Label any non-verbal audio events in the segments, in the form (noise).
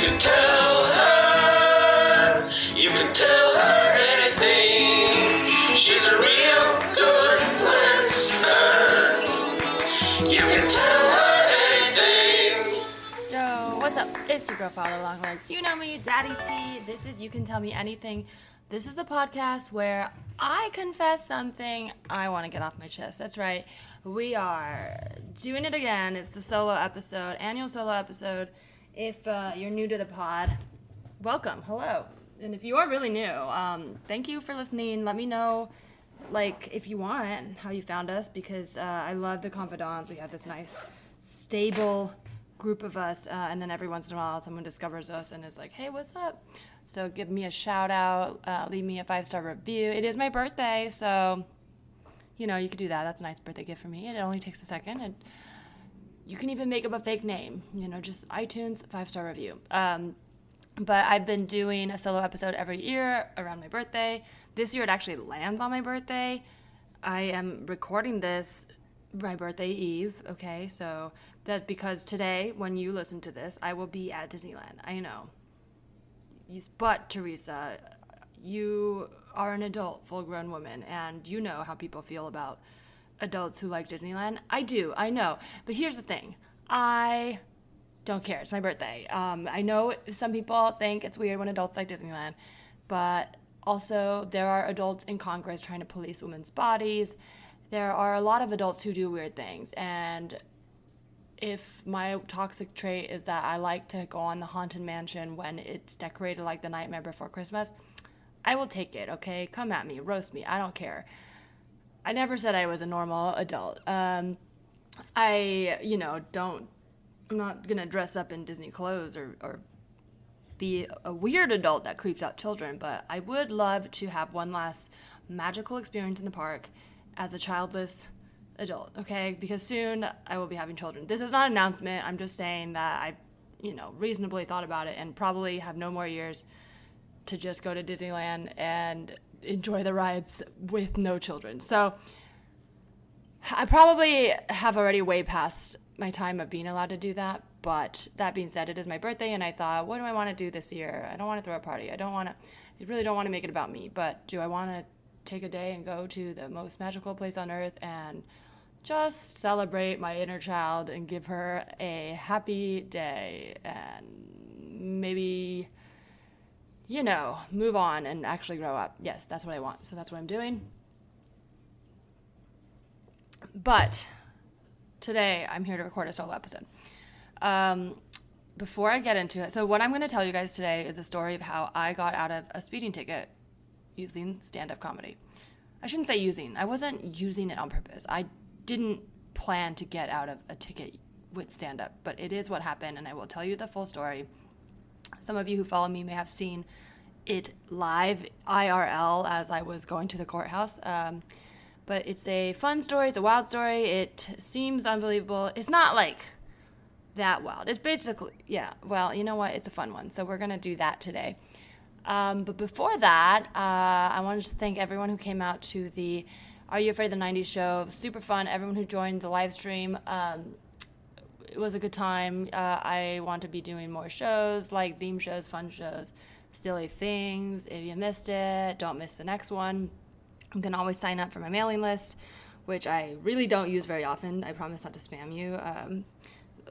can tell her, you can tell her anything. She's a real good listener. You can tell her anything. Yo, what's up? It's your girl, Follow Long Legs. You know me, Daddy T. This is You Can Tell Me Anything. This is the podcast where I confess something I want to get off my chest. That's right. We are doing it again. It's the solo episode, annual solo episode. If uh, you're new to the pod, welcome. Hello. And if you are really new, um, thank you for listening. Let me know, like, if you want, how you found us because uh, I love the confidants. We have this nice, stable group of us, uh, and then every once in a while, someone discovers us and is like, "Hey, what's up?" So give me a shout out, uh, leave me a five star review. It is my birthday, so you know you could do that. That's a nice birthday gift for me. It only takes a second, you can even make up a fake name. You know, just iTunes five star review. Um, but I've been doing a solo episode every year around my birthday. This year it actually lands on my birthday. I am recording this my birthday eve, okay? So that's because today, when you listen to this, I will be at Disneyland. I know. But, Teresa, you are an adult, full grown woman, and you know how people feel about adults who like Disneyland. I do, I know. But here's the thing I don't care. It's my birthday. Um, I know some people think it's weird when adults like Disneyland, but also there are adults in Congress trying to police women's bodies. There are a lot of adults who do weird things, and if my toxic trait is that I like to go on the haunted mansion when it's decorated like the Nightmare Before Christmas, I will take it. Okay, come at me, roast me. I don't care. I never said I was a normal adult. Um, I, you know, don't. I'm not gonna dress up in Disney clothes or, or be a weird adult that creeps out children, but I would love to have one last magical experience in the park as a childless adult, okay? Because soon I will be having children. This is not an announcement. I'm just saying that I, you know, reasonably thought about it and probably have no more years to just go to Disneyland and enjoy the rides with no children. So I probably have already way past my time of being allowed to do that. But that being said, it is my birthday, and I thought, what do I want to do this year? I don't want to throw a party. I don't want to, I really don't want to make it about me. But do I want to take a day and go to the most magical place on earth and just celebrate my inner child and give her a happy day and maybe you know, move on and actually grow up. Yes, that's what I want. So that's what I'm doing. But today I'm here to record a solo episode. Um, before I get into it, so what I'm going to tell you guys today is a story of how I got out of a speeding ticket using stand up comedy. I shouldn't say using, I wasn't using it on purpose. I didn't plan to get out of a ticket with stand up, but it is what happened, and I will tell you the full story. Some of you who follow me may have seen it live IRL as I was going to the courthouse. Um, but it's a fun story, it's a wild story. It seems unbelievable. It's not like that wild. It's basically, yeah, well, you know what? It's a fun one. So we're going to do that today. Um, but before that, uh, I wanted to thank everyone who came out to the Are You Afraid of the 90s show. Super fun. Everyone who joined the live stream. Um, it was a good time. Uh, I want to be doing more shows, like theme shows, fun shows, silly things. If you missed it, don't miss the next one. You can always sign up for my mailing list, which I really don't use very often. I promise not to spam you. Um,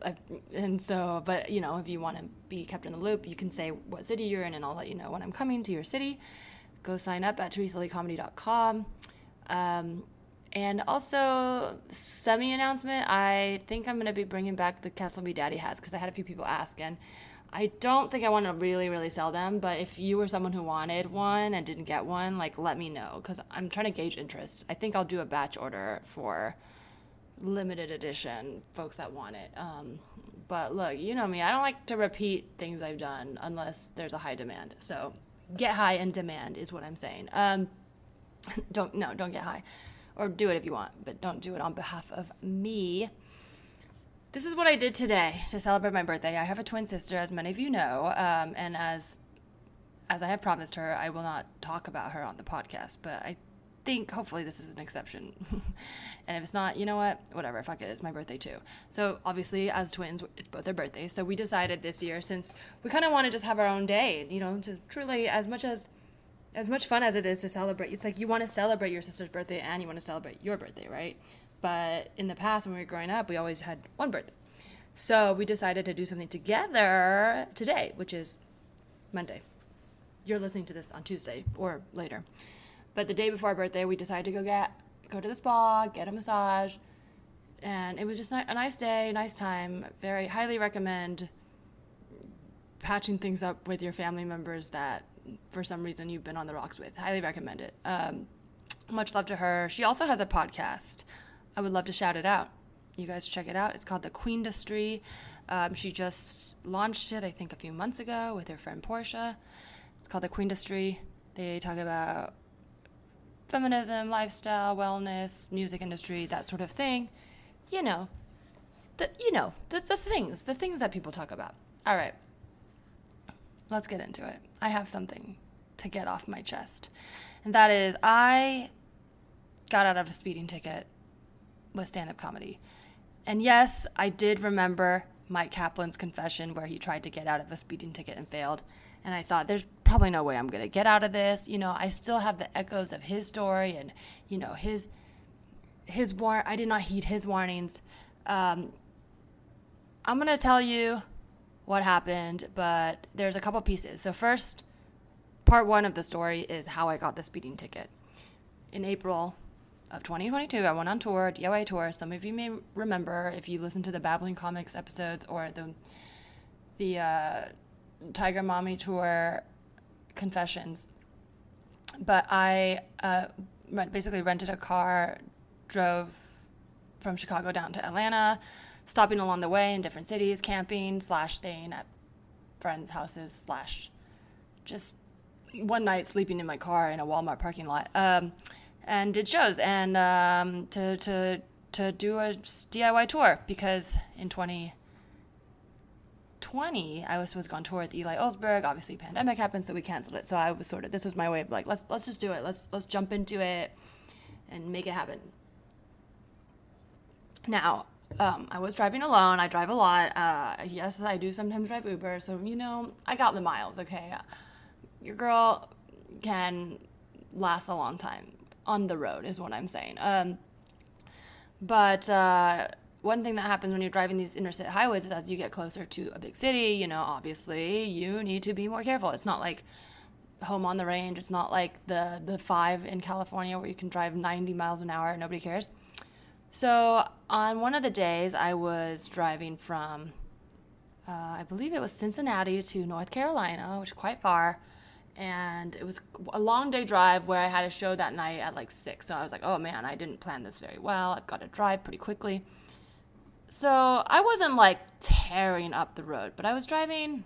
I, and so, but you know, if you want to be kept in the loop, you can say what city you're in, and I'll let you know when I'm coming to your city. Go sign up at teresaleecomedy.com. Um, and also, semi announcement I think I'm going to be bringing back the Castle Me Daddy hats because I had a few people ask, and I don't think I want to really, really sell them. But if you were someone who wanted one and didn't get one, like let me know because I'm trying to gauge interest. I think I'll do a batch order for limited edition folks that want it. Um, but look, you know me, I don't like to repeat things I've done unless there's a high demand. So get high and demand is what I'm saying. Um, (laughs) don't no, don't get high, or do it if you want, but don't do it on behalf of me. This is what I did today to celebrate my birthday. I have a twin sister, as many of you know, um, and as as I have promised her, I will not talk about her on the podcast. But I think hopefully this is an exception. (laughs) and if it's not, you know what? Whatever, fuck it. It's my birthday too. So obviously, as twins, it's both their birthdays. So we decided this year, since we kind of want to just have our own day, you know, to truly as much as as much fun as it is to celebrate. It's like you want to celebrate your sister's birthday and you want to celebrate your birthday, right? But in the past, when we were growing up, we always had one birthday. So we decided to do something together today, which is Monday. You're listening to this on Tuesday or later. But the day before our birthday, we decided to go get go to the spa, get a massage, and it was just a nice day, nice time. Very highly recommend patching things up with your family members that for some reason you've been on the rocks with. Highly recommend it. Um, much love to her. She also has a podcast. I would love to shout it out. You guys check it out. It's called The Queendustry. Um, she just launched it, I think, a few months ago with her friend Portia. It's called The Queendustry. They talk about feminism, lifestyle, wellness, music industry, that sort of thing. You know, the you know the the things, the things that people talk about. All right, let's get into it. I have something to get off my chest, and that is I got out of a speeding ticket with stand-up comedy, and yes, I did remember Mike Kaplan's confession where he tried to get out of a speeding ticket and failed. And I thought, there's probably no way I'm going to get out of this. You know, I still have the echoes of his story and, you know, his, his war. I did not heed his warnings. Um, I'm going to tell you what happened, but there's a couple pieces. So, first, part one of the story is how I got the speeding ticket. In April of 2022, I went on tour, DIY tour. Some of you may remember if you listen to the Babbling Comics episodes or the the uh, Tiger Mommy Tour confessions. But I uh, basically rented a car, drove from Chicago down to Atlanta, stopping along the way in different cities, camping slash staying at friends' houses slash just one night sleeping in my car in a Walmart parking lot. Um, and did shows and um, to to to do a DIY tour because in 20 2020, I was supposed to go on tour with Eli Ellsberg. Obviously, pandemic happened, so we canceled it. So I was sort of this was my way of like let's let's just do it. Let's let's jump into it and make it happen. Now, um, I was driving alone. I drive a lot. Uh, yes, I do sometimes drive Uber. So you know, I got the miles. Okay, your girl can last a long time on the road, is what I'm saying. Um, but uh, one thing that happens when you're driving these interstate highways is as you get closer to a big city, you know, obviously you need to be more careful. It's not like home on the range. It's not like the the five in California where you can drive 90 miles an hour and nobody cares. So on one of the days, I was driving from, uh, I believe it was Cincinnati to North Carolina, which is quite far, and it was a long day drive where I had a show that night at like six. So I was like, oh man, I didn't plan this very well. I've got to drive pretty quickly. So I wasn't like tearing up the road, but I was driving.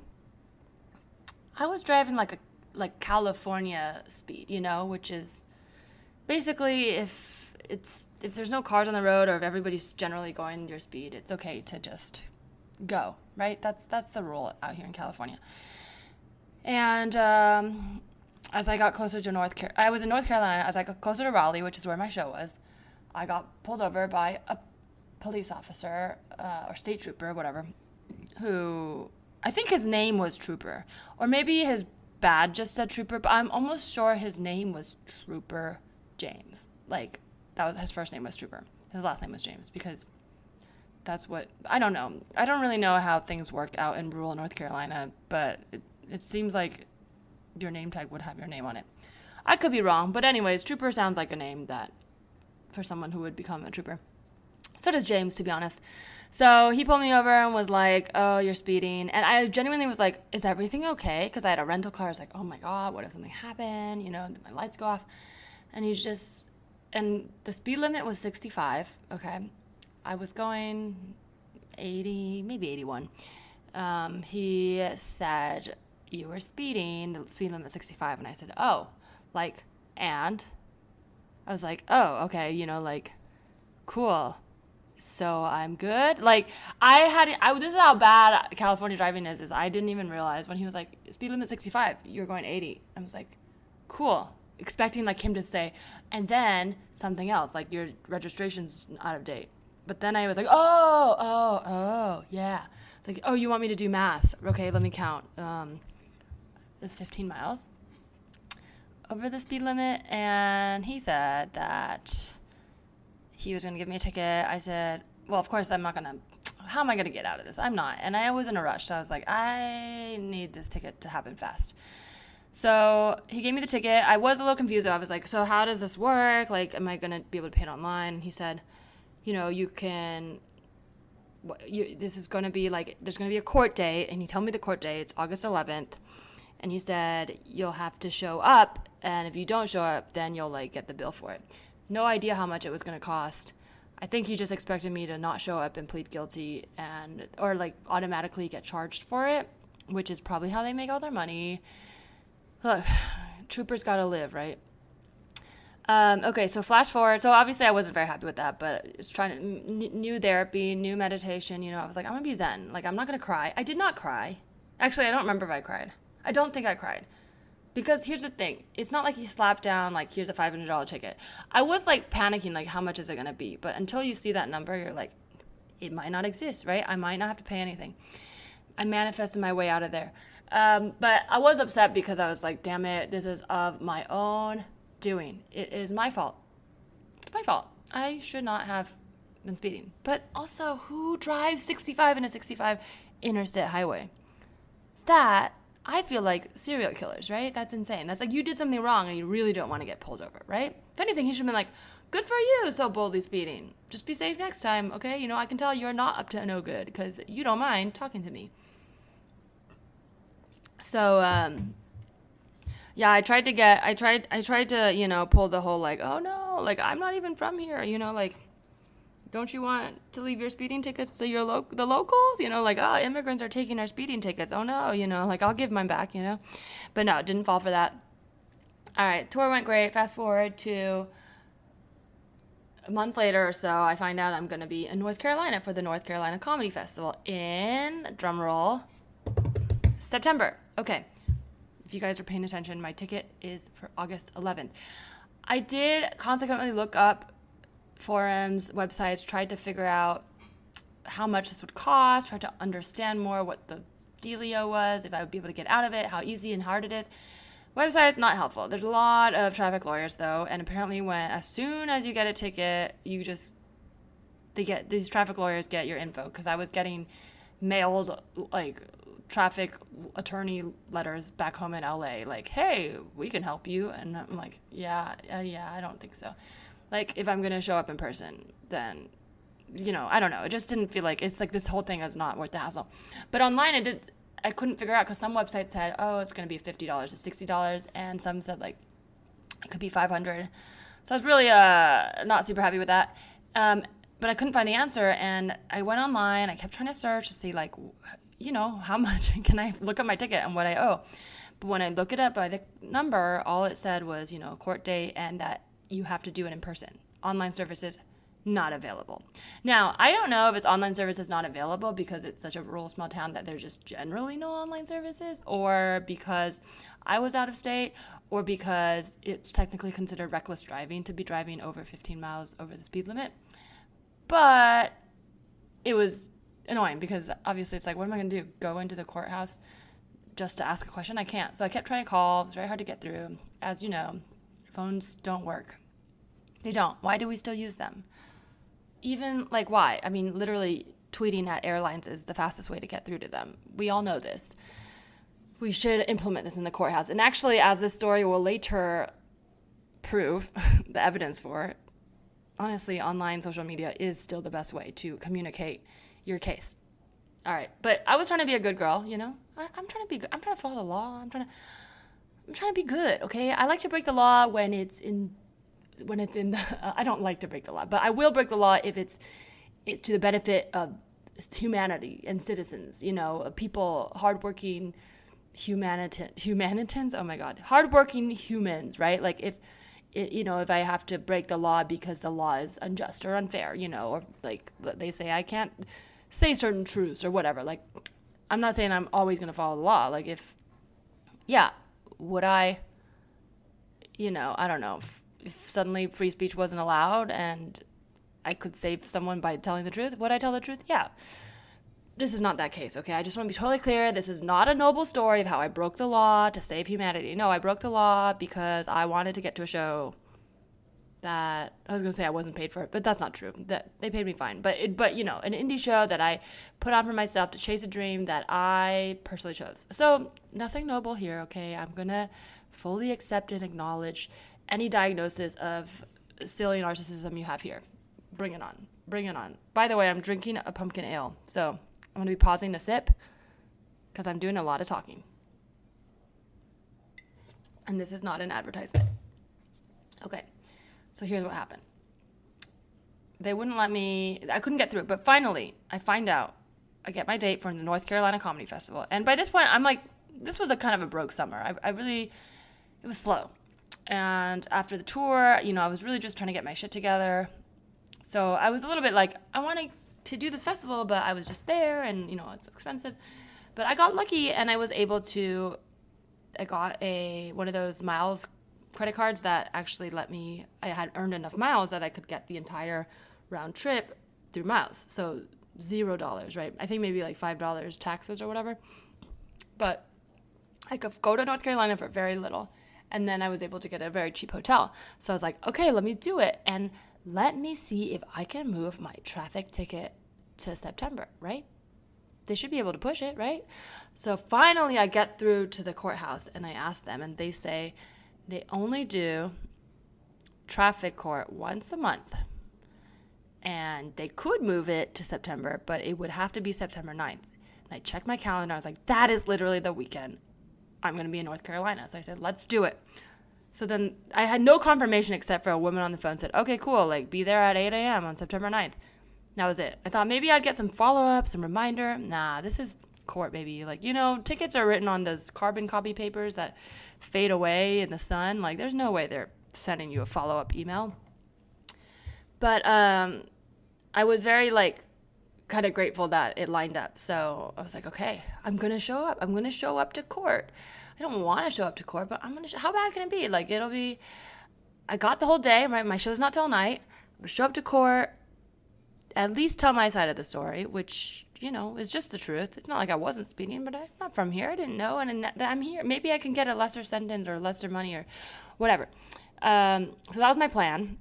I was driving like a like California speed, you know, which is basically if it's if there's no cars on the road or if everybody's generally going your speed, it's okay to just go, right? That's that's the rule out here in California. And um, as I got closer to North Car- I was in North Carolina. As I got closer to Raleigh, which is where my show was, I got pulled over by a police officer uh, or state trooper, whatever, who I think his name was Trooper, or maybe his badge just said Trooper, but I'm almost sure his name was Trooper James. Like that was his first name was Trooper. His last name was James because that's what I don't know. I don't really know how things worked out in rural North Carolina, but it, it seems like your name tag would have your name on it. I could be wrong, but anyways, Trooper sounds like a name that for someone who would become a trooper. So does James, to be honest. So he pulled me over and was like, "Oh, you're speeding," and I genuinely was like, "Is everything okay?" Because I had a rental car. I was like, "Oh my god, what if something happened?" You know, my lights go off, and he's just, and the speed limit was 65. Okay, I was going 80, maybe 81. Um, he said, "You were speeding. The speed limit 65," and I said, "Oh, like, and." I was like, "Oh, okay, you know, like, cool." so I'm good. Like I had, I this is how bad California driving is. Is I didn't even realize when he was like speed limit 65, you're going 80. I was like, cool. Expecting like him to say, and then something else, like your registration's out of date. But then I was like, oh, oh, oh, yeah. It's like, oh, you want me to do math? Okay, let me count. Um, it's 15 miles over the speed limit, and he said that he was going to give me a ticket. I said, well, of course, I'm not going to. How am I going to get out of this? I'm not. And I was in a rush. So I was like, I need this ticket to happen fast. So he gave me the ticket. I was a little confused. I was like, so how does this work? Like, am I going to be able to pay it online? He said, you know, you can. You, this is going to be like, there's going to be a court date. And he told me the court date. It's August 11th. And he said, you'll have to show up. And if you don't show up, then you'll like get the bill for it. No idea how much it was going to cost. I think he just expected me to not show up and plead guilty and or like automatically get charged for it, which is probably how they make all their money. Look, troopers got to live, right? Um, okay, so flash forward. So obviously I wasn't very happy with that, but it's trying to new therapy, new meditation. You know, I was like, I'm gonna be zen. Like I'm not gonna cry. I did not cry. Actually, I don't remember if I cried. I don't think I cried. Because here's the thing, it's not like he slapped down like here's a five hundred dollar ticket. I was like panicking like how much is it gonna be? But until you see that number, you're like, it might not exist, right? I might not have to pay anything. I manifested my way out of there. Um, but I was upset because I was like, damn it, this is of my own doing. It is my fault. It's my fault. I should not have been speeding. But also, who drives 65 in a 65 interstate highway? That I feel like serial killers, right? That's insane. That's like you did something wrong and you really don't want to get pulled over, right? If anything, he should have been like, good for you, so boldly speeding. Just be safe next time, okay? You know, I can tell you're not up to no good because you don't mind talking to me. So, um, yeah, I tried to get, I tried, I tried to, you know, pull the whole like, oh no, like I'm not even from here, you know, like don't you want to leave your speeding tickets to your lo- the locals? You know, like, oh, immigrants are taking our speeding tickets. Oh no, you know, like I'll give mine back, you know. But no, didn't fall for that. All right, tour went great. Fast forward to a month later or so, I find out I'm going to be in North Carolina for the North Carolina Comedy Festival in drumroll September. Okay. If you guys are paying attention, my ticket is for August 11th. I did consequently look up forums, websites, tried to figure out how much this would cost, tried to understand more what the dealio was, if I would be able to get out of it, how easy and hard it is. Website's not helpful. There's a lot of traffic lawyers though, and apparently when as soon as you get a ticket, you just they get these traffic lawyers get your info because I was getting mailed like traffic attorney letters back home in LA like, "Hey, we can help you." And I'm like, "Yeah, uh, yeah, I don't think so." like if I'm gonna show up in person, then you know, I don't know. It just didn't feel like it's like this whole thing is not worth the hassle. But online, it did. I couldn't figure out because some websites said, oh, it's gonna be fifty dollars to sixty dollars, and some said like it could be five hundred. So I was really uh, not super happy with that. Um, but I couldn't find the answer, and I went online. I kept trying to search to see like, you know, how (laughs) much can I look up my ticket and what I owe. But when I look it up by the number, all it said was, you know, court date and that you have to do it in person. Online services not available. Now, I don't know if it's online services not available because it's such a rural small town that there's just generally no online services or because I was out of state or because it's technically considered reckless driving to be driving over 15 miles over the speed limit. But it was annoying because obviously it's like what am I going to do? Go into the courthouse just to ask a question? I can't. So I kept trying to call. It's very hard to get through. As you know, phones don't work. They don't. Why do we still use them? Even like why? I mean, literally tweeting at airlines is the fastest way to get through to them. We all know this. We should implement this in the courthouse. And actually, as this story will later prove (laughs) the evidence for honestly, online social media is still the best way to communicate your case. All right, but I was trying to be a good girl, you know. I, am trying to be. Good. I'm trying to follow the law. I'm trying to. I'm trying to be good. Okay, I like to break the law when it's in when it's in the, uh, (laughs) I don't like to break the law, but I will break the law if it's it, to the benefit of humanity and citizens, you know, people, hardworking humanitarians, humanitarians, oh my God, hardworking humans, right? Like if, it, you know, if I have to break the law because the law is unjust or unfair, you know, or like they say I can't say certain truths or whatever. Like, I'm not saying I'm always going to follow the law. Like, if, yeah, would I you know, I don't know, if, if suddenly free speech wasn't allowed and I could save someone by telling the truth, would I tell the truth? Yeah. This is not that case, okay? I just want to be totally clear. This is not a noble story of how I broke the law to save humanity. No, I broke the law because I wanted to get to a show that I was gonna say I wasn't paid for it, but that's not true. That they paid me fine. But it, but you know, an indie show that I put on for myself to chase a dream that I personally chose. So nothing noble here, okay? I'm gonna fully accept and acknowledge any diagnosis of silly narcissism you have here. Bring it on. Bring it on. By the way, I'm drinking a pumpkin ale, so I'm gonna be pausing to sip because I'm doing a lot of talking. And this is not an advertisement. Okay. So here's what happened. They wouldn't let me, I couldn't get through it. But finally, I find out, I get my date for the North Carolina Comedy Festival. And by this point, I'm like, this was a kind of a broke summer. I, I really, it was slow. And after the tour, you know, I was really just trying to get my shit together. So I was a little bit like, I wanted to do this festival, but I was just there and, you know, it's expensive. But I got lucky and I was able to, I got a, one of those miles credit cards that actually let me I had earned enough miles that I could get the entire round trip through miles. So zero dollars, right? I think maybe like five dollars taxes or whatever. But I could go to North Carolina for very little. And then I was able to get a very cheap hotel. So I was like, okay, let me do it. And let me see if I can move my traffic ticket to September, right? They should be able to push it, right? So finally, I get through to the courthouse and I ask them, and they say, they only do traffic court once a month. And they could move it to September, but it would have to be September 9th. And I checked my calendar. I was like, that is literally the weekend I'm going to be in North Carolina. So I said, let's do it. So then I had no confirmation except for a woman on the phone said, okay, cool, like be there at 8 a.m. on September 9th. That was it. I thought maybe I'd get some follow up, some reminder. Nah, this is court, baby. Like, you know, tickets are written on those carbon copy papers that fade away in the sun. Like, there's no way they're sending you a follow up email. But um, I was very, like, kind of grateful that it lined up. So I was like, okay, I'm to show up. I'm to show up to court. I don't want to show up to court, but I'm going to, sh- how bad can it be? Like, it'll be, I got the whole day, right? My show's not till night. I'm to show up to court, at least tell my side of the story, which you know, is just the truth. It's not like I wasn't speeding, but I'm not from here. I didn't know, and I'm here. Maybe I can get a lesser sentence or lesser money or whatever. Um, so that was my plan.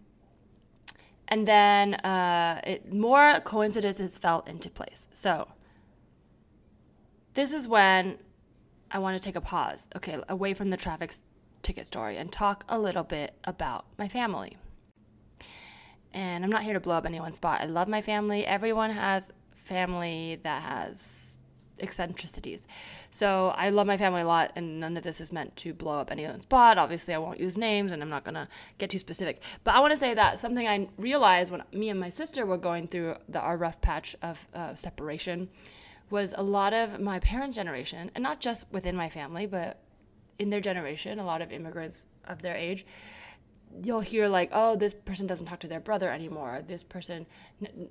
And then uh, it, more coincidences fell into place. So this is when I want to take a pause, okay, away from the traffic ticket story and talk a little bit about my family. And I'm not here to blow up anyone's spot. I love my family. Everyone has family that has eccentricities. So I love my family a lot, and none of this is meant to blow up anyone's spot. Obviously, I won't use names, and I'm not gonna get too specific. But I want to say that something I realized when me and my sister were going through the, our rough patch of uh, separation was a lot of my parents' generation, and not just within my family, but in their generation, a lot of immigrants of their age you'll hear like oh this person doesn't talk to their brother anymore. This person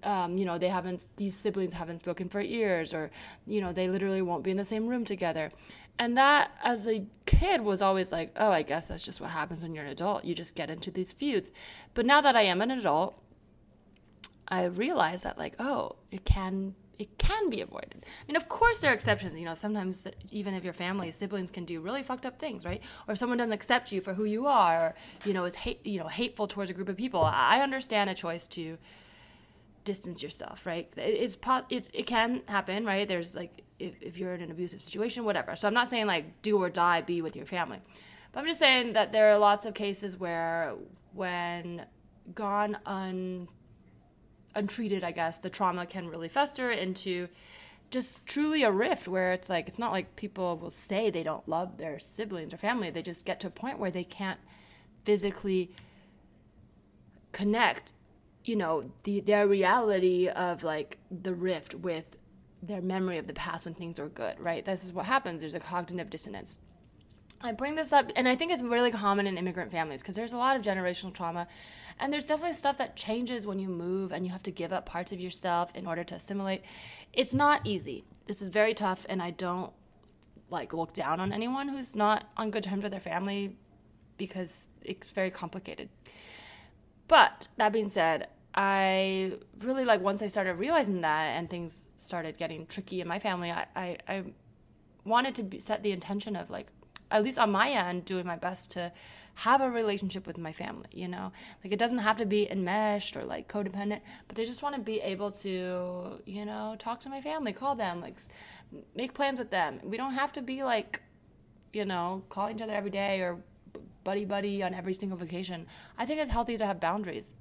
um, you know they haven't these siblings haven't spoken for years or you know they literally won't be in the same room together. And that as a kid was always like oh i guess that's just what happens when you're an adult. You just get into these feuds. But now that i am an adult i realize that like oh it can it can be avoided. I mean, of course, there are exceptions. You know, sometimes even if your family, siblings can do really fucked up things, right? Or if someone doesn't accept you for who you are, you know, is hate, you know, hateful towards a group of people. I understand a choice to distance yourself, right? It's, it's it can happen, right? There's like if, if you're in an abusive situation, whatever. So I'm not saying like do or die, be with your family, but I'm just saying that there are lots of cases where when gone un untreated, I guess, the trauma can really fester into just truly a rift where it's like it's not like people will say they don't love their siblings or family. They just get to a point where they can't physically connect you know the their reality of like the rift with their memory of the past when things were good right? This is what happens. There's a cognitive dissonance. I bring this up, and I think it's really common in immigrant families because there's a lot of generational trauma, and there's definitely stuff that changes when you move and you have to give up parts of yourself in order to assimilate. It's not easy. This is very tough, and I don't like look down on anyone who's not on good terms with their family because it's very complicated. But that being said, I really like once I started realizing that and things started getting tricky in my family, I, I, I wanted to be, set the intention of like, at least on my end, doing my best to have a relationship with my family, you know? Like it doesn't have to be enmeshed or like codependent, but I just want to be able to, you know, talk to my family, call them, like make plans with them. We don't have to be like, you know, calling each other every day or buddy buddy on every single vacation. I think it's healthy to have boundaries.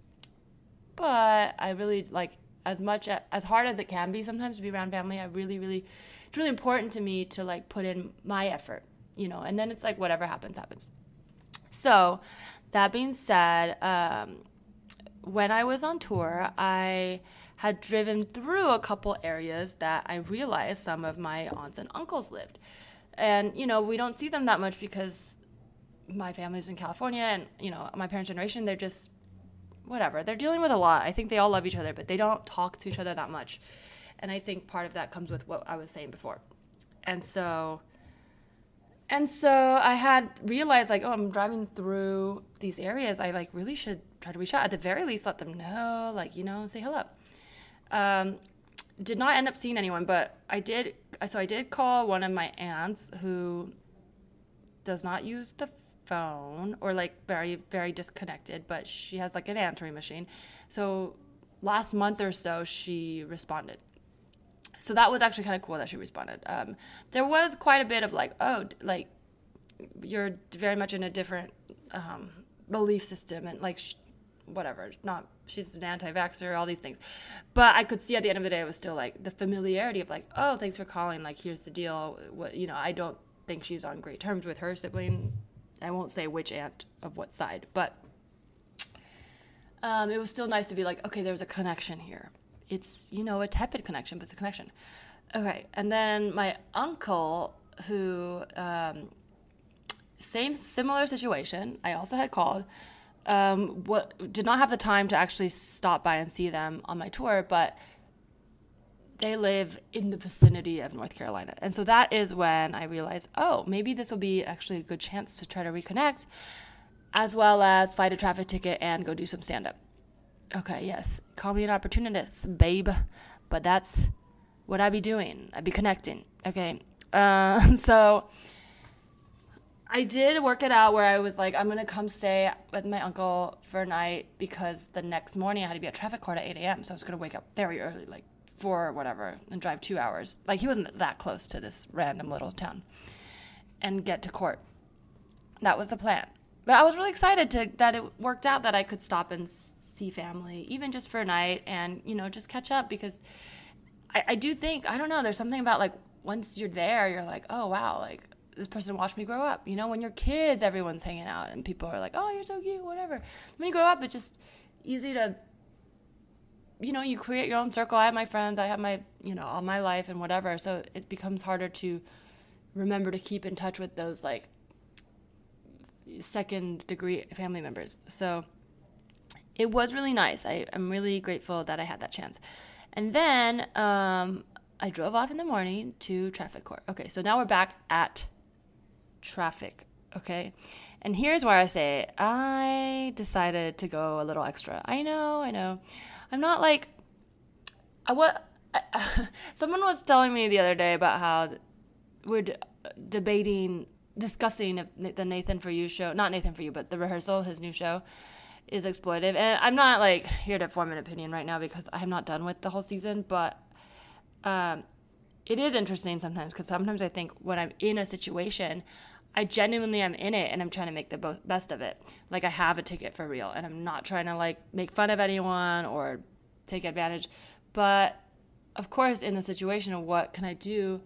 But I really like as much as hard as it can be sometimes to be around family. I really really it's really important to me to like put in my effort, you know, and then it's like whatever happens happens. So, that being said, um, when I was on tour, I had driven through a couple areas that I realized some of my aunts and uncles lived. And, you know, we don't see them that much because my family's in California and, you know, my parents' generation, they're just whatever. They're dealing with a lot. I think they all love each other, but they don't talk to each other that much. And I think part of that comes with what I was saying before. And so and so I had realized like, oh, I'm driving through these areas. I like really should try to reach out. At the very least, let them know, like, you know, say hello. Um, did not end up seeing anyone, but I did. So I did call one of my aunts who does not use the phone or like very very disconnected, but she has like an answering machine. So last month or so, she responded so that was actually kind of cool that she responded. Um, there was quite a bit of like, oh, like you're very much in a different um, belief system and like sh- whatever. Not she's an anti-vaxxer, all these things. But I could see at the end of the day, it was still like the familiarity of like, oh, thanks for calling. Like here's the deal. What you know, I don't think she's on great terms with her sibling. I won't say which aunt of what side, but um, it was still nice to be like, okay, there's a connection here it's you know a tepid connection, but it's a connection. Okay, and then my uncle, who um, same similar situation, I also had called. Um, what did not have the time to actually stop by and see them on my tour, but they live in the vicinity of North Carolina. And so that is when I realized, oh, maybe this will be actually a good chance to try to reconnect, as well as fight a traffic ticket and go do some stand up. Okay, yes. Call me an opportunist, babe. But that's what I'd be doing. I'd be connecting. Okay. Uh, (laughs) so I did work it out where I was like, I'm gonna come stay with my uncle for a night because the next morning I had to be at traffic court at 8 a.m. So I was gonna wake up very early, like four or whatever, and drive two hours. Like he wasn't that close to this random little town, and get to court. That was the plan. But I was really excited to that it worked out that I could stop and see family, even just for a night, and you know, just catch up because I, I do think I don't know. There's something about like once you're there, you're like, oh wow, like this person watched me grow up. You know, when you're kids, everyone's hanging out and people are like, oh, you're so cute, whatever. When you grow up, it's just easy to, you know, you create your own circle. I have my friends, I have my, you know, all my life and whatever. So it becomes harder to remember to keep in touch with those like second degree family members. So it was really nice. I, I'm really grateful that I had that chance. And then um, I drove off in the morning to traffic court. Okay, so now we're back at traffic. Okay, and here's where I say I decided to go a little extra. I know, I know. I'm not like I what. (laughs) someone was telling me the other day about how we're d- debating, discussing the Nathan for You show, not Nathan for You, but the rehearsal, his new show is exploitive. And I'm not like here to form an opinion right now because I'm not done with the whole season, but um, it is interesting sometimes because sometimes I think when I'm in a situation, I genuinely am in it and I'm trying to make the best of it. Like I have a ticket for real and I'm not trying to like make fun of anyone or take advantage. But of course, in the situation what can I do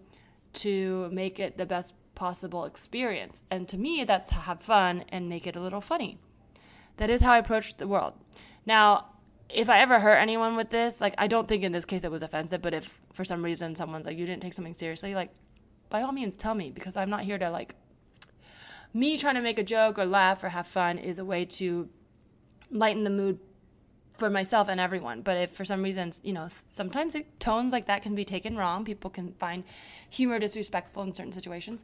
to make it the best possible experience? And to me, that's to have fun and make it a little funny. That is how I approach the world. Now, if I ever hurt anyone with this, like I don't think in this case it was offensive, but if for some reason someone's like you didn't take something seriously, like by all means tell me because I'm not here to like me trying to make a joke or laugh or have fun is a way to lighten the mood for myself and everyone. But if for some reason, you know, sometimes it, tones like that can be taken wrong. People can find humor disrespectful in certain situations.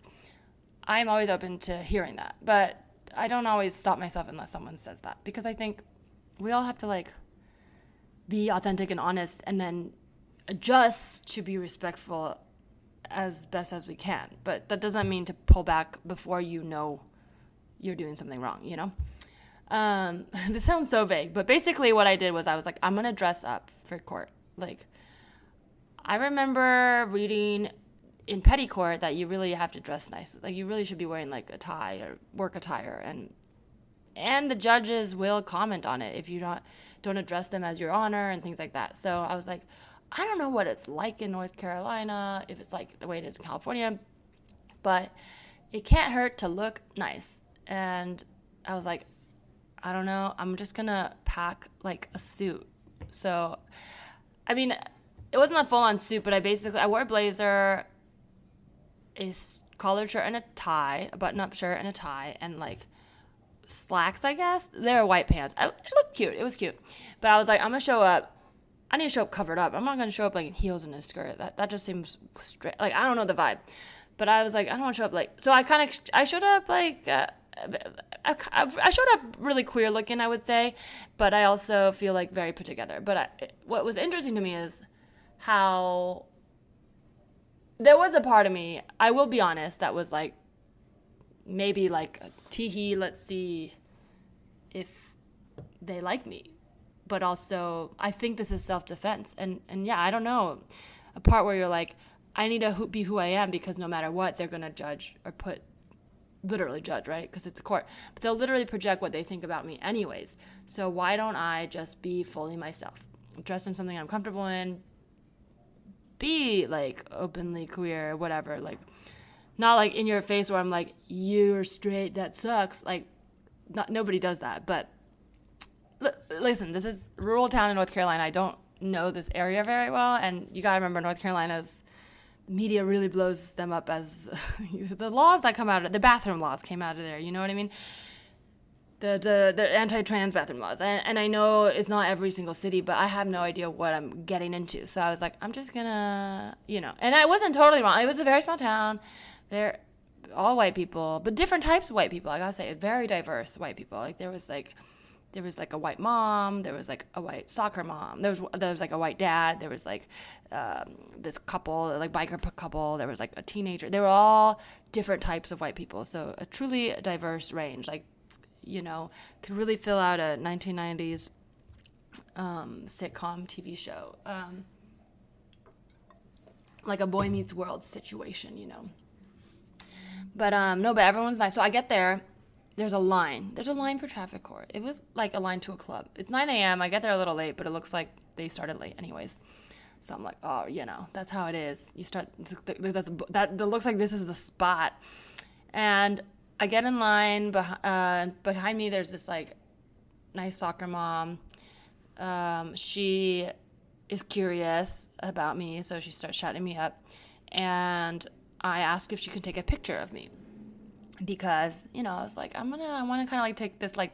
I'm always open to hearing that. But I don't always stop myself unless someone says that because I think we all have to like be authentic and honest and then adjust to be respectful as best as we can. But that doesn't mean to pull back before you know you're doing something wrong, you know? Um, (laughs) this sounds so vague, but basically what I did was I was like, I'm gonna dress up for court. Like, I remember reading in petty court that you really have to dress nice. Like, you really should be wearing like a tie or work attire, and and the judges will comment on it if you don't don't address them as your honor and things like that. So I was like, I don't know what it's like in North Carolina, if it's like the way it is in California, but it can't hurt to look nice. And I was like, I don't know, I'm just gonna pack like a suit. So, I mean, it wasn't a full on suit, but I basically I wore a blazer, a collared shirt and a tie, a button up shirt and a tie, and like slacks, I guess. They were white pants. I, it looked cute. It was cute. But I was like, I'm gonna show up. I need to show up covered up. I'm not gonna show up like in heels and a skirt. That that just seems straight. Like I don't know the vibe. But I was like, I don't want to show up like. So I kind of I showed up like. Uh, I, I showed up really queer looking, I would say, but I also feel like very put together. But I, what was interesting to me is how there was a part of me, I will be honest, that was like, maybe like teehee, let's see if they like me. But also, I think this is self defense. And, and yeah, I don't know. A part where you're like, I need to be who I am because no matter what, they're going to judge or put, literally judge, right? Because it's a court. But they'll literally project what they think about me, anyways. So why don't I just be fully myself? Dress in something I'm comfortable in, be like openly queer, or whatever. Like, not like in your face where I'm like, you're straight, that sucks. Like, not, nobody does that. But l- listen, this is rural town in North Carolina. I don't know this area very well. And you gotta remember, North Carolina's media really blows them up as (laughs) the laws that come out of the bathroom laws came out of there. You know what I mean? The, the, the anti-trans bathroom laws and, and i know it's not every single city but i have no idea what i'm getting into so i was like i'm just gonna you know and i wasn't totally wrong it was a very small town they're all white people, but different types of white people. I gotta say, very diverse white people. Like there was like there was like a white mom, there was like a white soccer mom, there was there was like a white dad, there was like um, this couple, like biker couple, there was like a teenager. They were all different types of white people. So a truly diverse range. Like you know, could really fill out a 1990s um, sitcom TV show. Um, like a boy meets world situation, you know. But um, no, but everyone's nice. So I get there. There's a line. There's a line for traffic court. It was like a line to a club. It's 9 a.m. I get there a little late, but it looks like they started late, anyways. So I'm like, oh, you know, that's how it is. You start. That's that. That looks like this is the spot. And I get in line. Behind, uh, behind me, there's this like nice soccer mom. Um, she is curious about me, so she starts chatting me up, and I ask if she could take a picture of me because you know I was like I'm gonna I want to kind of like take this like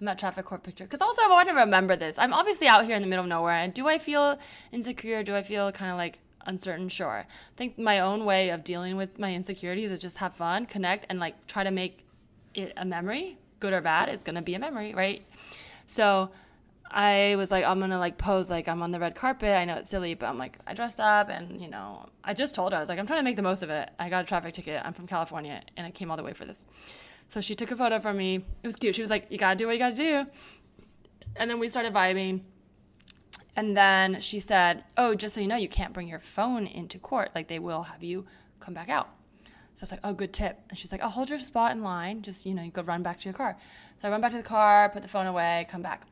I'm at traffic court picture because also I want to remember this. I'm obviously out here in the middle of nowhere, and do I feel insecure? Do I feel kind of like uncertain? Sure. I think my own way of dealing with my insecurities is just have fun, connect, and like try to make it a memory, good or bad. It's gonna be a memory, right? So I was like, I'm gonna like pose like I'm on the red carpet. I know it's silly, but I'm like, I dressed up and you know, I just told her, I was like, I'm trying to make the most of it. I got a traffic ticket. I'm from California and I came all the way for this. So she took a photo for me. It was cute. She was like, You gotta do what you gotta do. And then we started vibing. And then she said, Oh, just so you know, you can't bring your phone into court. Like they will have you come back out. So I was like, Oh, good tip. And she's like, I'll hold your spot in line. Just, you know, you go run back to your car. So I run back to the car, put the phone away, come back.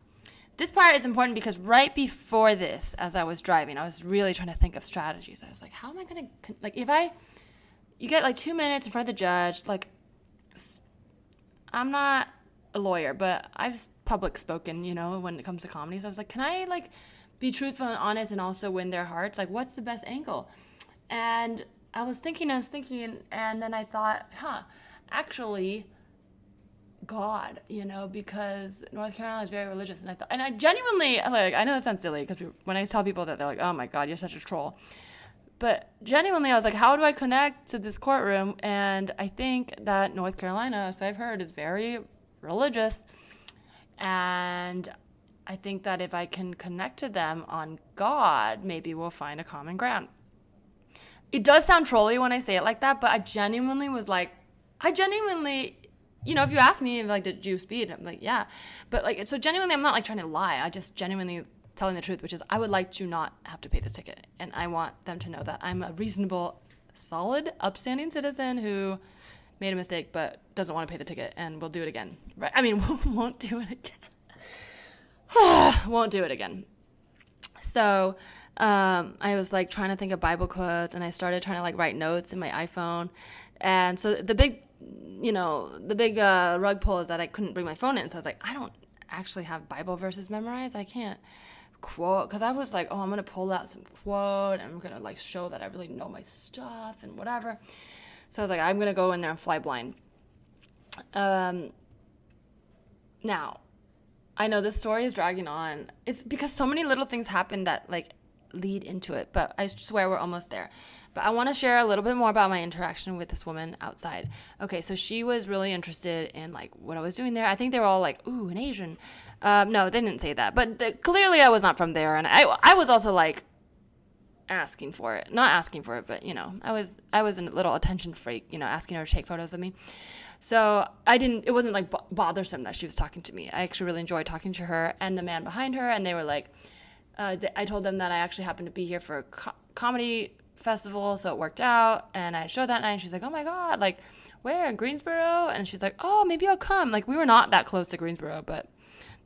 This part is important because right before this, as I was driving, I was really trying to think of strategies. I was like, how am I going to, like, if I, you get like two minutes in front of the judge, like, I'm not a lawyer, but I've public spoken, you know, when it comes to comedy. So I was like, can I, like, be truthful and honest and also win their hearts? Like, what's the best angle? And I was thinking, I was thinking, and then I thought, huh, actually, God, you know, because North Carolina is very religious, and I thought, and I genuinely like, I know that sounds silly because when I tell people that, they're like, "Oh my God, you're such a troll," but genuinely, I was like, "How do I connect to this courtroom?" And I think that North Carolina, as I've heard, is very religious. And I think that if I can connect to them on God, maybe we'll find a common ground. It does sound trolly when I say it like that, but I genuinely was like, I genuinely, you know, if you ask me, like, did you speed? I'm like, yeah. But like, so genuinely, I'm not like trying to lie. I just genuinely telling the truth, which is I would like to not have to pay this ticket. And I want them to know that I'm a reasonable, solid, upstanding citizen who made a mistake but doesn't want to pay the ticket and will do it again. Right? I mean, (laughs) won't do it again. (sighs) won't do it again. So um, I was like trying to think of Bible quotes and I started trying to like write notes in my iPhone. And so the big, you know, the big uh, rug pull is that I couldn't bring my phone in. So I was like, I don't actually have Bible verses memorized. I can't quote because I was like, oh, I'm gonna pull out some quote and I'm gonna like show that I really know my stuff and whatever. So I was like, I'm gonna go in there and fly blind. Um, now I know this story is dragging on. It's because so many little things happen that like lead into it, but I swear we're almost there. But I want to share a little bit more about my interaction with this woman outside. Okay, so she was really interested in like what I was doing there. I think they were all like, "Ooh, an Asian." Um, no, they didn't say that, but the, clearly I was not from there, and I I was also like asking for it, not asking for it, but you know, I was I was a little attention freak, you know, asking her to take photos of me. So I didn't, it wasn't like b- bothersome that she was talking to me. I actually really enjoyed talking to her and the man behind her. And they were like, uh, th- I told them that I actually happened to be here for a co- comedy festival. So it worked out. And I showed that night and she's like, oh my God, like, where in Greensboro? And she's like, oh, maybe I'll come. Like, we were not that close to Greensboro, but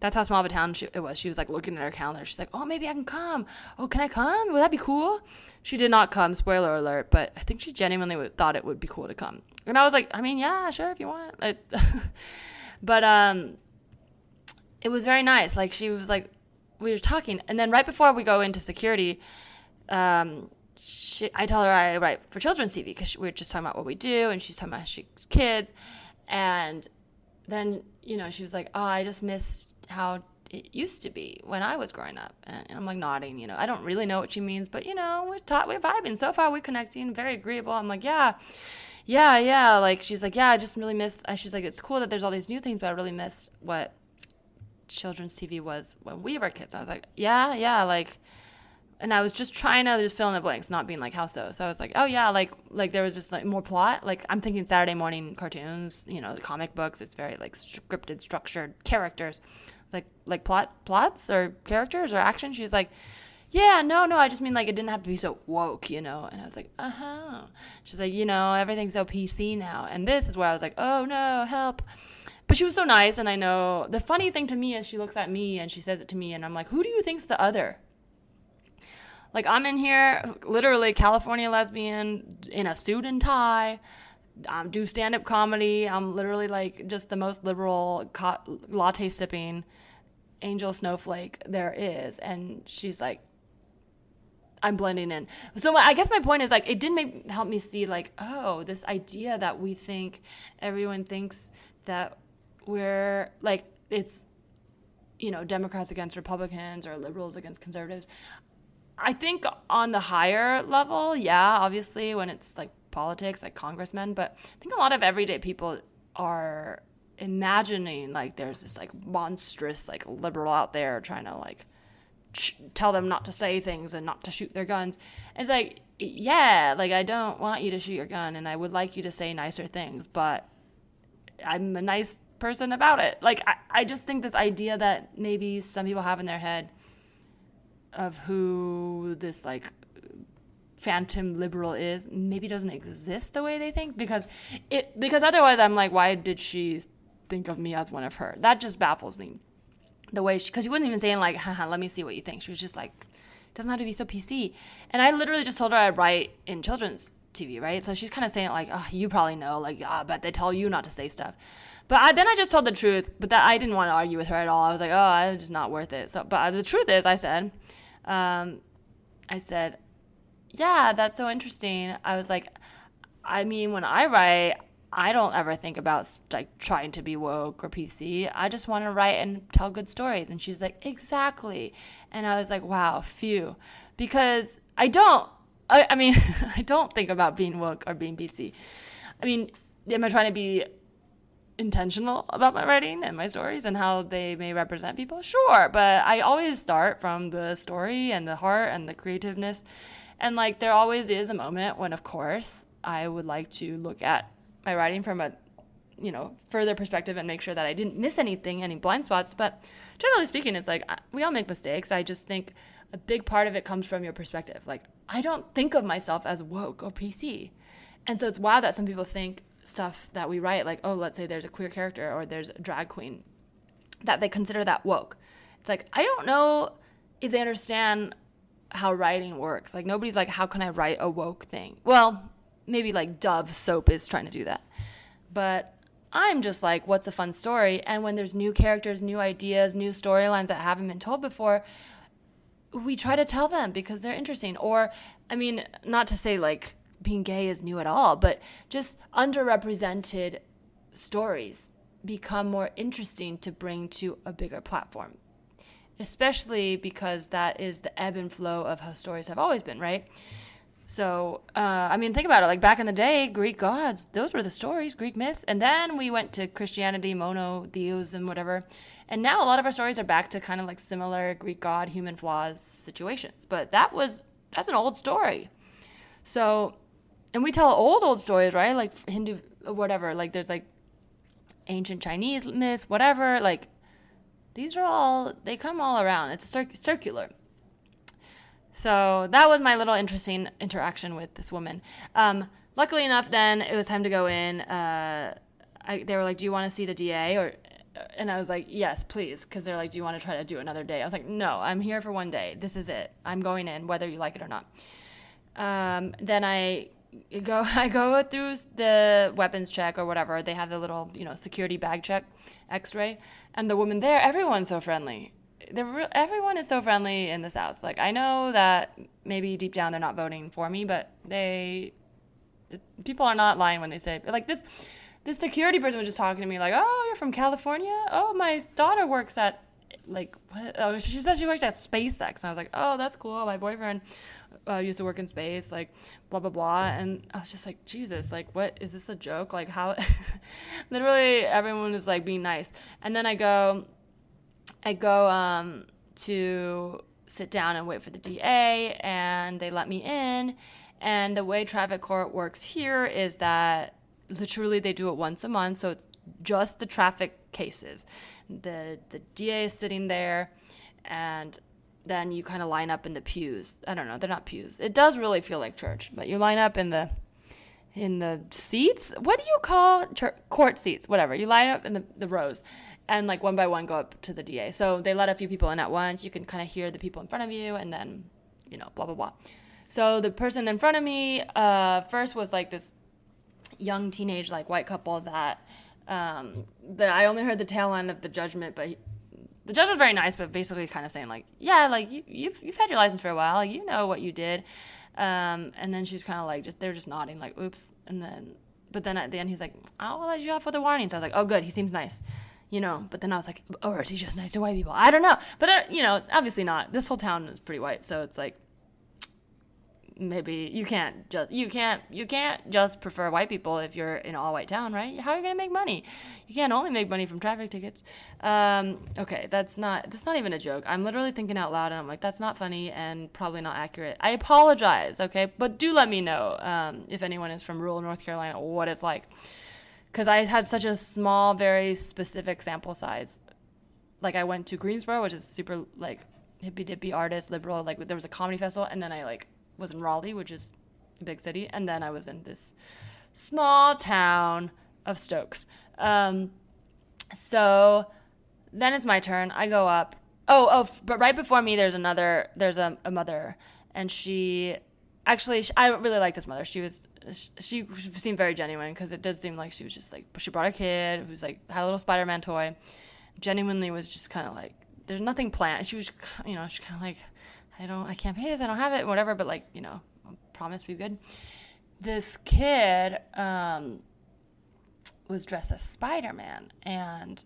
that's how small of a town she, it was. She was like looking at her calendar. She's like, oh, maybe I can come. Oh, can I come? Would that be cool? She did not come, spoiler alert, but I think she genuinely thought it would be cool to come. And I was like, I mean, yeah, sure, if you want. (laughs) but um, it was very nice. Like, she was like, we were talking. And then right before we go into security, um, she, I tell her I write for children's TV because we are just talking about what we do, and she's talking about she's kids. And then, you know, she was like, oh, I just missed how it used to be when I was growing up. And I'm like nodding, you know, I don't really know what she means, but you know, we're taught, we're vibing. So far, we're connecting, very agreeable. I'm like, yeah, yeah, yeah. Like, she's like, yeah, I just really miss, she's like, it's cool that there's all these new things, but I really miss what children's TV was when we were kids. I was like, yeah, yeah, like, and I was just trying to just fill in the blanks, not being like how so. So I was like, oh yeah, like like there was just like more plot. Like I'm thinking Saturday morning cartoons, you know, the comic books. It's very like scripted, structured characters like like plot plots or characters or action? She's like yeah no no i just mean like it didn't have to be so woke you know? And i was like uh-huh. She's like you know everything's so pc now. And this is where i was like oh no help. But she was so nice and i know the funny thing to me is she looks at me and she says it to me and i'm like who do you think's the other? Like i'm in here literally california lesbian in a suit and tie um, do stand up comedy. I'm literally like just the most liberal co- latte sipping angel snowflake there is. And she's like, I'm blending in. So I guess my point is like it did make help me see like oh this idea that we think everyone thinks that we're like it's you know Democrats against Republicans or liberals against conservatives. I think on the higher level, yeah, obviously when it's like politics, like congressmen, but I think a lot of everyday people are imagining like there's this like monstrous like liberal out there trying to like ch- tell them not to say things and not to shoot their guns. It's like yeah, like I don't want you to shoot your gun and I would like you to say nicer things, but I'm a nice person about it. Like I, I just think this idea that maybe some people have in their head of who this like phantom liberal is maybe doesn't exist the way they think because it because otherwise I'm like why did she think of me as one of her? That just baffles me. The way she because she wasn't even saying like haha let me see what you think. She was just like doesn't have to be so PC and I literally just told her I write in children's TV right? So she's kind of saying like oh you probably know like ah, but they tell you not to say stuff. But I, then I just told the truth but that I didn't want to argue with her at all. I was like oh it's just not worth it. So but the truth is I said um, I said yeah, that's so interesting. I was like, I mean, when I write, I don't ever think about like trying to be woke or PC. I just want to write and tell good stories. And she's like, exactly. And I was like, wow, phew, because I don't. I, I mean, (laughs) I don't think about being woke or being PC. I mean, am I trying to be intentional about my writing and my stories and how they may represent people? Sure, but I always start from the story and the heart and the creativeness. And like there always is a moment when of course I would like to look at my writing from a you know further perspective and make sure that I didn't miss anything, any blind spots, but generally speaking it's like we all make mistakes. I just think a big part of it comes from your perspective. Like I don't think of myself as woke or PC. And so it's wild that some people think stuff that we write, like, oh, let's say there's a queer character or there's a drag queen, that they consider that woke. It's like, I don't know if they understand how writing works. Like, nobody's like, how can I write a woke thing? Well, maybe like Dove soap is trying to do that. But I'm just like, what's a fun story? And when there's new characters, new ideas, new storylines that haven't been told before, we try to tell them because they're interesting. Or, I mean, not to say like being gay is new at all, but just underrepresented stories become more interesting to bring to a bigger platform. Especially because that is the ebb and flow of how stories have always been, right? So, uh, I mean, think about it. Like back in the day, Greek gods, those were the stories, Greek myths. And then we went to Christianity, mono, monotheism, whatever. And now a lot of our stories are back to kind of like similar Greek god, human flaws situations. But that was, that's an old story. So and we tell old old stories, right? Like Hindu, whatever. Like there's like ancient Chinese myths, whatever. Like these are all they come all around. It's cir- circular. So that was my little interesting interaction with this woman. Um, luckily enough, then it was time to go in. Uh, I, they were like, "Do you want to see the DA?" Or, and I was like, "Yes, please," because they're like, "Do you want to try to do another day?" I was like, "No, I'm here for one day. This is it. I'm going in, whether you like it or not." Um, then I go (laughs) I go through the weapons check or whatever. They have the little, you know, security bag check, X-ray, and the woman there, everyone's so friendly. Re- everyone is so friendly in the South. Like I know that maybe deep down they're not voting for me, but they people are not lying when they say like this. This security person was just talking to me like, "Oh, you're from California? Oh, my daughter works at like what? Oh, she said she worked at SpaceX." And I was like, "Oh, that's cool. My boyfriend uh, used to work in space, like blah blah blah. And I was just like, Jesus, like what is this a joke? Like how? (laughs) literally everyone was like being nice. And then I go, I go um, to sit down and wait for the DA, and they let me in. And the way traffic court works here is that literally they do it once a month, so it's just the traffic cases. The the DA is sitting there, and then you kind of line up in the pews. I don't know, they're not pews. It does really feel like church, but you line up in the in the seats. What do you call church, court seats? Whatever. You line up in the, the rows and like one by one go up to the DA. So they let a few people in at once. You can kind of hear the people in front of you and then, you know, blah blah blah. So the person in front of me uh, first was like this young teenage like white couple that um, I only heard the tail end of the judgment, but he, the judge was very nice, but basically kind of saying like, yeah, like you, you've you've had your license for a while, you know what you did, um, and then she's kind of like just they're just nodding like, oops, and then but then at the end he's like, I'll let you off with a warning. So I was like, oh good, he seems nice, you know. But then I was like, or is he just nice to white people? I don't know, but uh, you know, obviously not. This whole town is pretty white, so it's like maybe you can't just you can't you can't just prefer white people if you're in all white town right? How are you going to make money? You can't only make money from traffic tickets. Um, okay that's not that's not even a joke. I'm literally thinking out loud and i'm like that's not funny and probably not accurate. I apologize okay? But do let me know um, if anyone is from rural north carolina what it's like. Because i had such a small very specific sample size. Like i went to greensboro which is super like hippy dippy artist liberal like there was a comedy festival and then i like was in Raleigh, which is a big city, and then I was in this small town of Stokes. Um, so then it's my turn. I go up. Oh, oh, but right before me, there's another. There's a, a mother, and she actually she, I really like this mother. She was she, she seemed very genuine because it does seem like she was just like she brought a kid who's like had a little Spider-Man toy. Genuinely was just kind of like there's nothing planned. She was you know she's kind of like I don't, I can't pay this, I don't have it, whatever, but like, you know, promise be good. This kid um, was dressed as Spider Man, and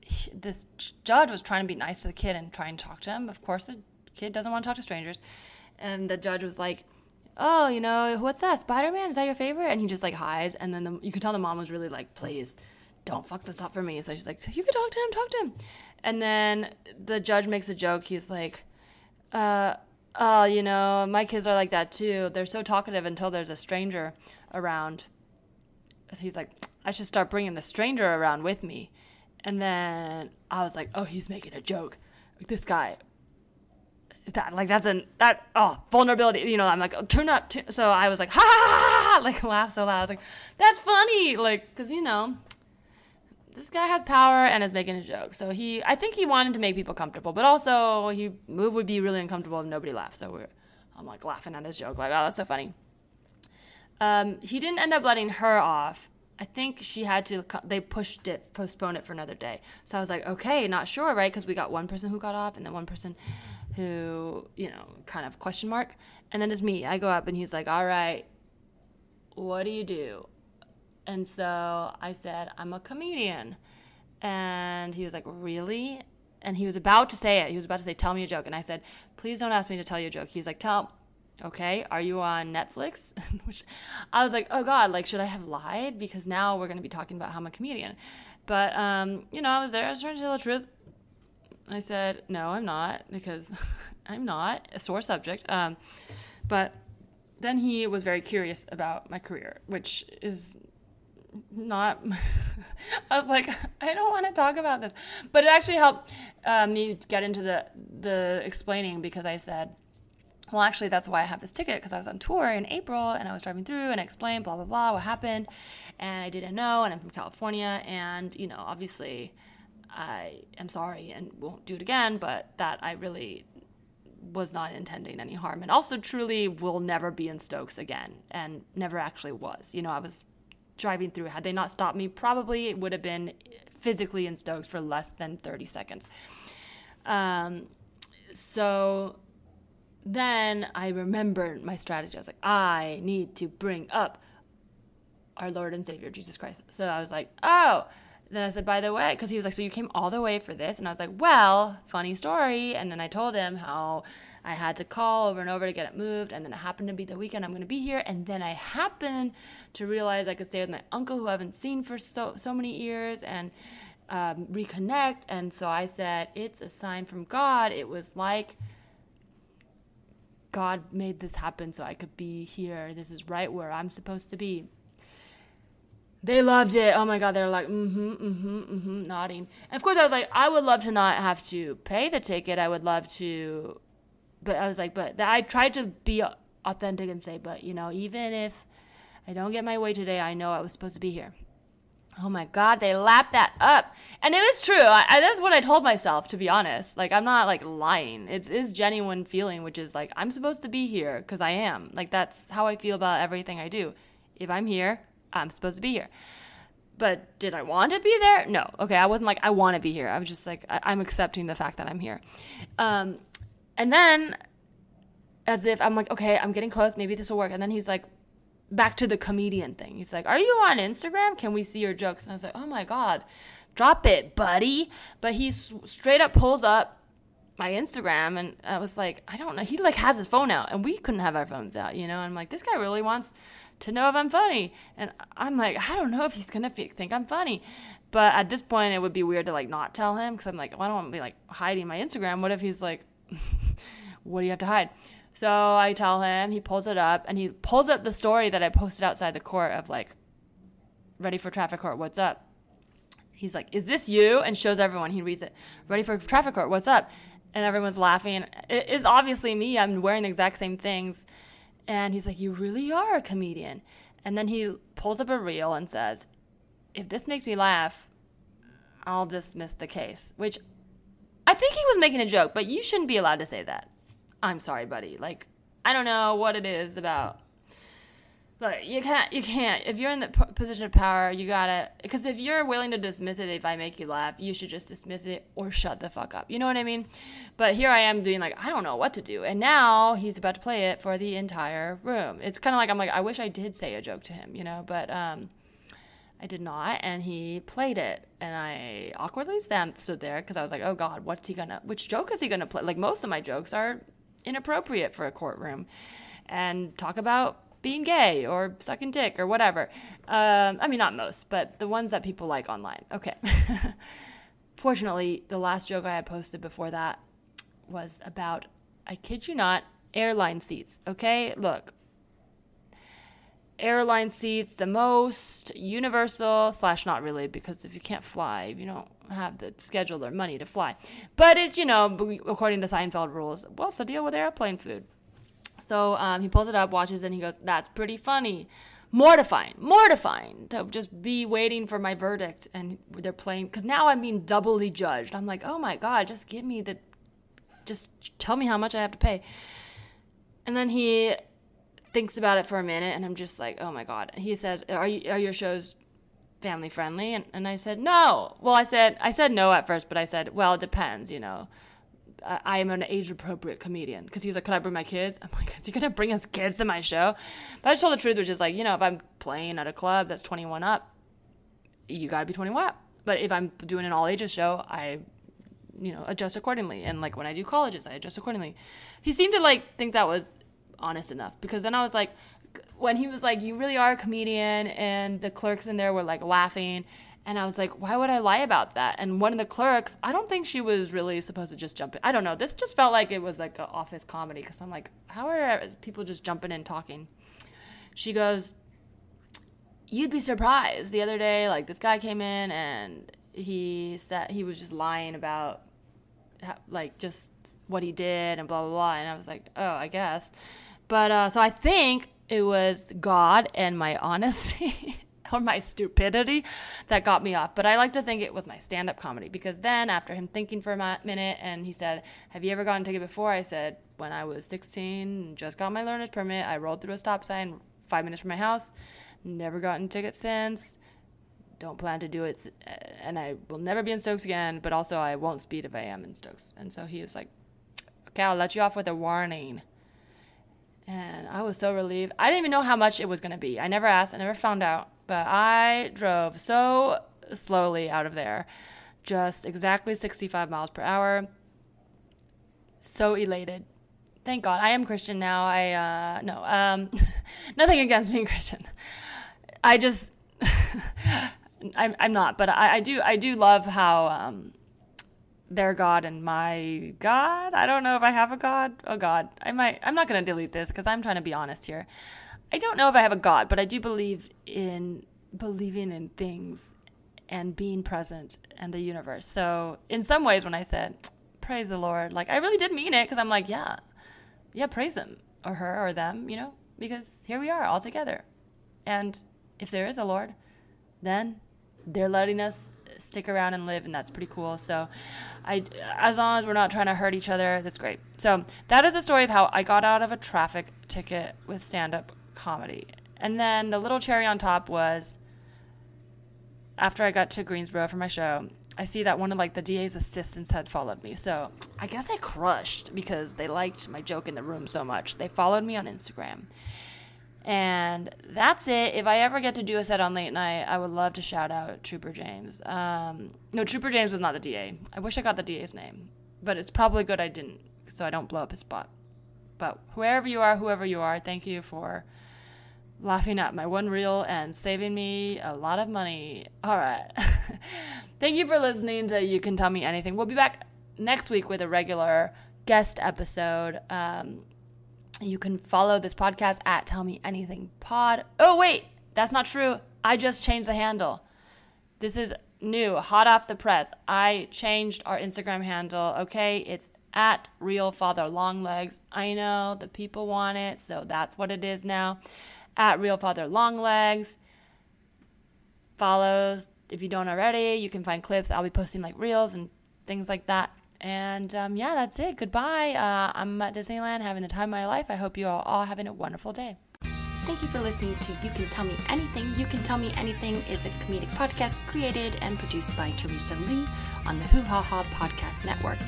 he, this judge was trying to be nice to the kid and try and talk to him. Of course, the kid doesn't want to talk to strangers. And the judge was like, oh, you know, what's that? Spider Man? Is that your favorite? And he just like hides. And then the, you could tell the mom was really like, please don't fuck this up for me. So she's like, you can talk to him, talk to him. And then the judge makes a joke. He's like, uh, oh, you know, my kids are like that too. They're so talkative until there's a stranger around. So he's like, I should start bringing the stranger around with me. And then I was like, oh, he's making a joke. This guy, that like that's an that oh vulnerability. You know, I'm like oh, turn up. T-. So I was like (laughs) ha, ha ha ha like laugh so loud. I was like, that's funny. Like because you know this guy has power and is making a joke. So he, I think he wanted to make people comfortable, but also he move would be really uncomfortable if nobody laughed. So we're, I'm like laughing at his joke, like, oh, that's so funny. Um, he didn't end up letting her off. I think she had to. They pushed it, postponed it for another day. So I was like, okay, not sure, right? Because we got one person who got off, and then one person who, you know, kind of question mark, and then it's me. I go up, and he's like, all right, what do you do? And so I said, I'm a comedian. And he was like, Really? And he was about to say it. He was about to say, Tell me a joke. And I said, Please don't ask me to tell you a joke. He's like, Tell, okay, are you on Netflix? (laughs) Which I was like, Oh God, like, should I have lied? Because now we're going to be talking about how I'm a comedian. But, um, you know, I was there. I was trying to tell the truth. I said, No, I'm not, because (laughs) I'm not a sore subject. Um, but then he was very curious about my career, which is not (laughs) i was like i don't want to talk about this but it actually helped uh, me get into the the explaining because i said well actually that's why i have this ticket because i was on tour in april and i was driving through and i explained blah blah blah what happened and i didn't know and i'm from california and you know obviously i am sorry and won't do it again but that i really was not intending any harm and also truly will never be in Stokes again and never actually was. You know, I was driving through. Had they not stopped me, probably it would have been physically in Stokes for less than 30 seconds. Um, so then I remembered my strategy. I was like, I need to bring up our Lord and Savior Jesus Christ. So I was like, oh. Then I said, by the way, because he was like, so you came all the way for this? And I was like, well, funny story. And then I told him how I had to call over and over to get it moved, and then it happened to be the weekend I'm going to be here, and then I happened to realize I could stay with my uncle who I haven't seen for so so many years and um, reconnect. And so I said, it's a sign from God. It was like God made this happen so I could be here. This is right where I'm supposed to be. They loved it. Oh my god, they're like, mm-hmm, mm-hmm, mm-hmm, nodding. And of course I was like, I would love to not have to pay the ticket. I would love to but I was like, but I tried to be authentic and say, but you know, even if I don't get my way today, I know I was supposed to be here. Oh my God, they lapped that up. And it is true. I, I, that's what I told myself, to be honest. Like, I'm not like lying. It is genuine feeling, which is like, I'm supposed to be here because I am. Like, that's how I feel about everything I do. If I'm here, I'm supposed to be here. But did I want to be there? No. Okay, I wasn't like, I want to be here. I was just like, I, am accepting the fact that I'm here. Um, and then, as if I'm like, okay, I'm getting close. Maybe this will work. And then he's like, back to the comedian thing. He's like, Are you on Instagram? Can we see your jokes? And I was like, Oh my God, drop it, buddy. But he s- straight up pulls up my Instagram and I was like, I don't know. He like has his phone out and we couldn't have our phones out, you know? And I'm like, This guy really wants to know if I'm funny. And I'm like, I don't know if he's gonna think I'm funny. But at this point, it would be weird to like not tell him because I'm like, well, I don't want to be like hiding my Instagram. What if he's like, (laughs) what do you have to hide? So I tell him, he pulls it up, and he pulls up the story that I posted outside the court of like, ready for traffic court, what's up? He's like, is this you? And shows everyone. He reads it, ready for traffic court, what's up? And everyone's laughing. It is obviously me. I'm wearing the exact same things. And he's like, you really are a comedian. And then he pulls up a reel and says, if this makes me laugh, I'll dismiss the case, which I think he was making a joke, but you shouldn't be allowed to say that. I'm sorry, buddy. Like, I don't know what it is about. Like, you can't, you can't. If you're in the position of power, you gotta. Because if you're willing to dismiss it, if I make you laugh, you should just dismiss it or shut the fuck up. You know what I mean? But here I am doing like I don't know what to do, and now he's about to play it for the entire room. It's kind of like I'm like I wish I did say a joke to him, you know, but um I did not, and he played it, and I awkwardly stand, stood there because I was like, "Oh God, what's he gonna? Which joke is he gonna play?" Like most of my jokes are inappropriate for a courtroom, and talk about being gay or sucking dick or whatever. Um, I mean, not most, but the ones that people like online. Okay. (laughs) Fortunately, the last joke I had posted before that was about, I kid you not, airline seats. Okay, look. Airline seats, the most universal slash not really because if you can't fly, you don't have the schedule or money to fly. But it's you know according to Seinfeld rules. What's the deal with airplane food? So um, he pulls it up, watches it, and he goes, "That's pretty funny." Mortifying, mortifying to just be waiting for my verdict, and they're playing because now I'm being doubly judged. I'm like, oh my god, just give me the, just tell me how much I have to pay. And then he thinks about it for a minute, and I'm just like, oh my god. He says, "Are you, are your shows family friendly?" And, and I said, "No." Well, I said I said no at first, but I said, "Well, it depends, you know." I, am an age appropriate comedian because he was like, "Could I bring my kids?" I'm like, "Is he gonna bring his kids to my show?" But I just told the truth, which is like, you know, if I'm playing at a club that's 21 up, you gotta be 21 up. But if I'm doing an all ages show, I you know adjust accordingly and like when i do colleges i adjust accordingly he seemed to like think that was honest enough because then I was like, when he was like, "You really are a comedian," and the clerks in there were like laughing, and I was like, "Why would I lie about that?" And one of the clerks, I don't think she was really supposed to just jump in. I don't know. This just felt like it was like an office comedy because I'm like, how are people just jumping in talking? She goes, "You'd be surprised." The other day, like this guy came in and he said he was just lying about like just what he did and blah blah blah and i was like oh i guess but uh, so I think it was God and my (laughs) honesty (laughs) or my stupidity that got me off. But I like to think it was my stand up comedy because then after him thinking for a minute and he said, Have you ever gotten a ticket before? I said, When I was 16, just got my learner's permit. I rolled through a stop sign five minutes from my house. Never gotten a ticket since. Don't plan to do it. Eh, and I will never be in Stokes again. But also, I won't speed if I am in Stokes. And so he was like, Okay, I'll let you off with a warning. And I was so relieved. I didn't even know how much it was going to be. I never asked, I never found out. But I drove so slowly out of there, just exactly 65 miles per hour. So elated. Thank God. I am Christian now. I, uh, no, um, (laughs) nothing against being Christian. I just, (laughs) I'm, I'm not, but I, I do, I do love how, um, their God and my God. I don't know if I have a God. Oh God, I might. I'm not going to delete this because I'm trying to be honest here. I don't know if I have a God, but I do believe in believing in things and being present and the universe. So in some ways, when I said praise the Lord, like I really did mean it because I'm like, yeah, yeah, praise Him or her or them, you know, because here we are all together. And if there is a Lord, then they're letting us stick around and live, and that's pretty cool. So, I as long as we're not trying to hurt each other, that's great. So that is the story of how I got out of a traffic ticket with stand-up comedy, and then the little cherry on top was after I got to Greensboro for my show. I see that one of like the DA's assistants had followed me. So I guess I crushed because they liked my joke in the room so much. They followed me on Instagram. And that's it. If I ever get to do a set on late night, I would love to shout out Trooper James. Um, no, Trooper James was not the DA. I wish I got the DA's name, but it's probably good I didn't, so I don't blow up his spot. But whoever you are, whoever you are, thank you for laughing at my one reel and saving me a lot of money. All right. (laughs) thank you for listening to You Can Tell Me Anything. We'll be back next week with a regular guest episode. Um, you can follow this podcast at Tell Me Anything Pod. Oh, wait, that's not true. I just changed the handle. This is new, hot off the press. I changed our Instagram handle, okay? It's at Real Father Longlegs. I know the people want it, so that's what it is now. At Real Father Longlegs. Follows if you don't already. You can find clips. I'll be posting like reels and things like that. And um, yeah, that's it. Goodbye. Uh, I'm at Disneyland having the time of my life. I hope you are all having a wonderful day. Thank you for listening to You Can Tell Me Anything. You Can Tell Me Anything is a comedic podcast created and produced by Teresa Lee on the Hoo Ha Ha Podcast Network.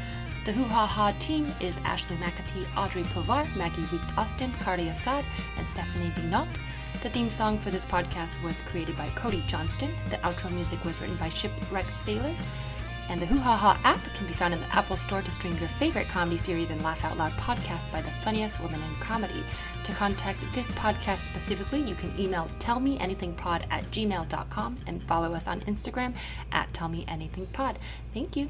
The Hoo Ha Ha team is Ashley McAtee, Audrey Povar, Maggie Week Austin, Cardi Assad, and Stephanie Binot. The theme song for this podcast was created by Cody Johnston. The outro music was written by Shipwrecked Sailor. And the Hoo Ha Ha app can be found in the Apple Store to stream your favorite comedy series and laugh out loud podcasts by the funniest women in comedy. To contact this podcast specifically, you can email tellmeanythingpod at gmail.com and follow us on Instagram at tellmeanythingpod. Thank you.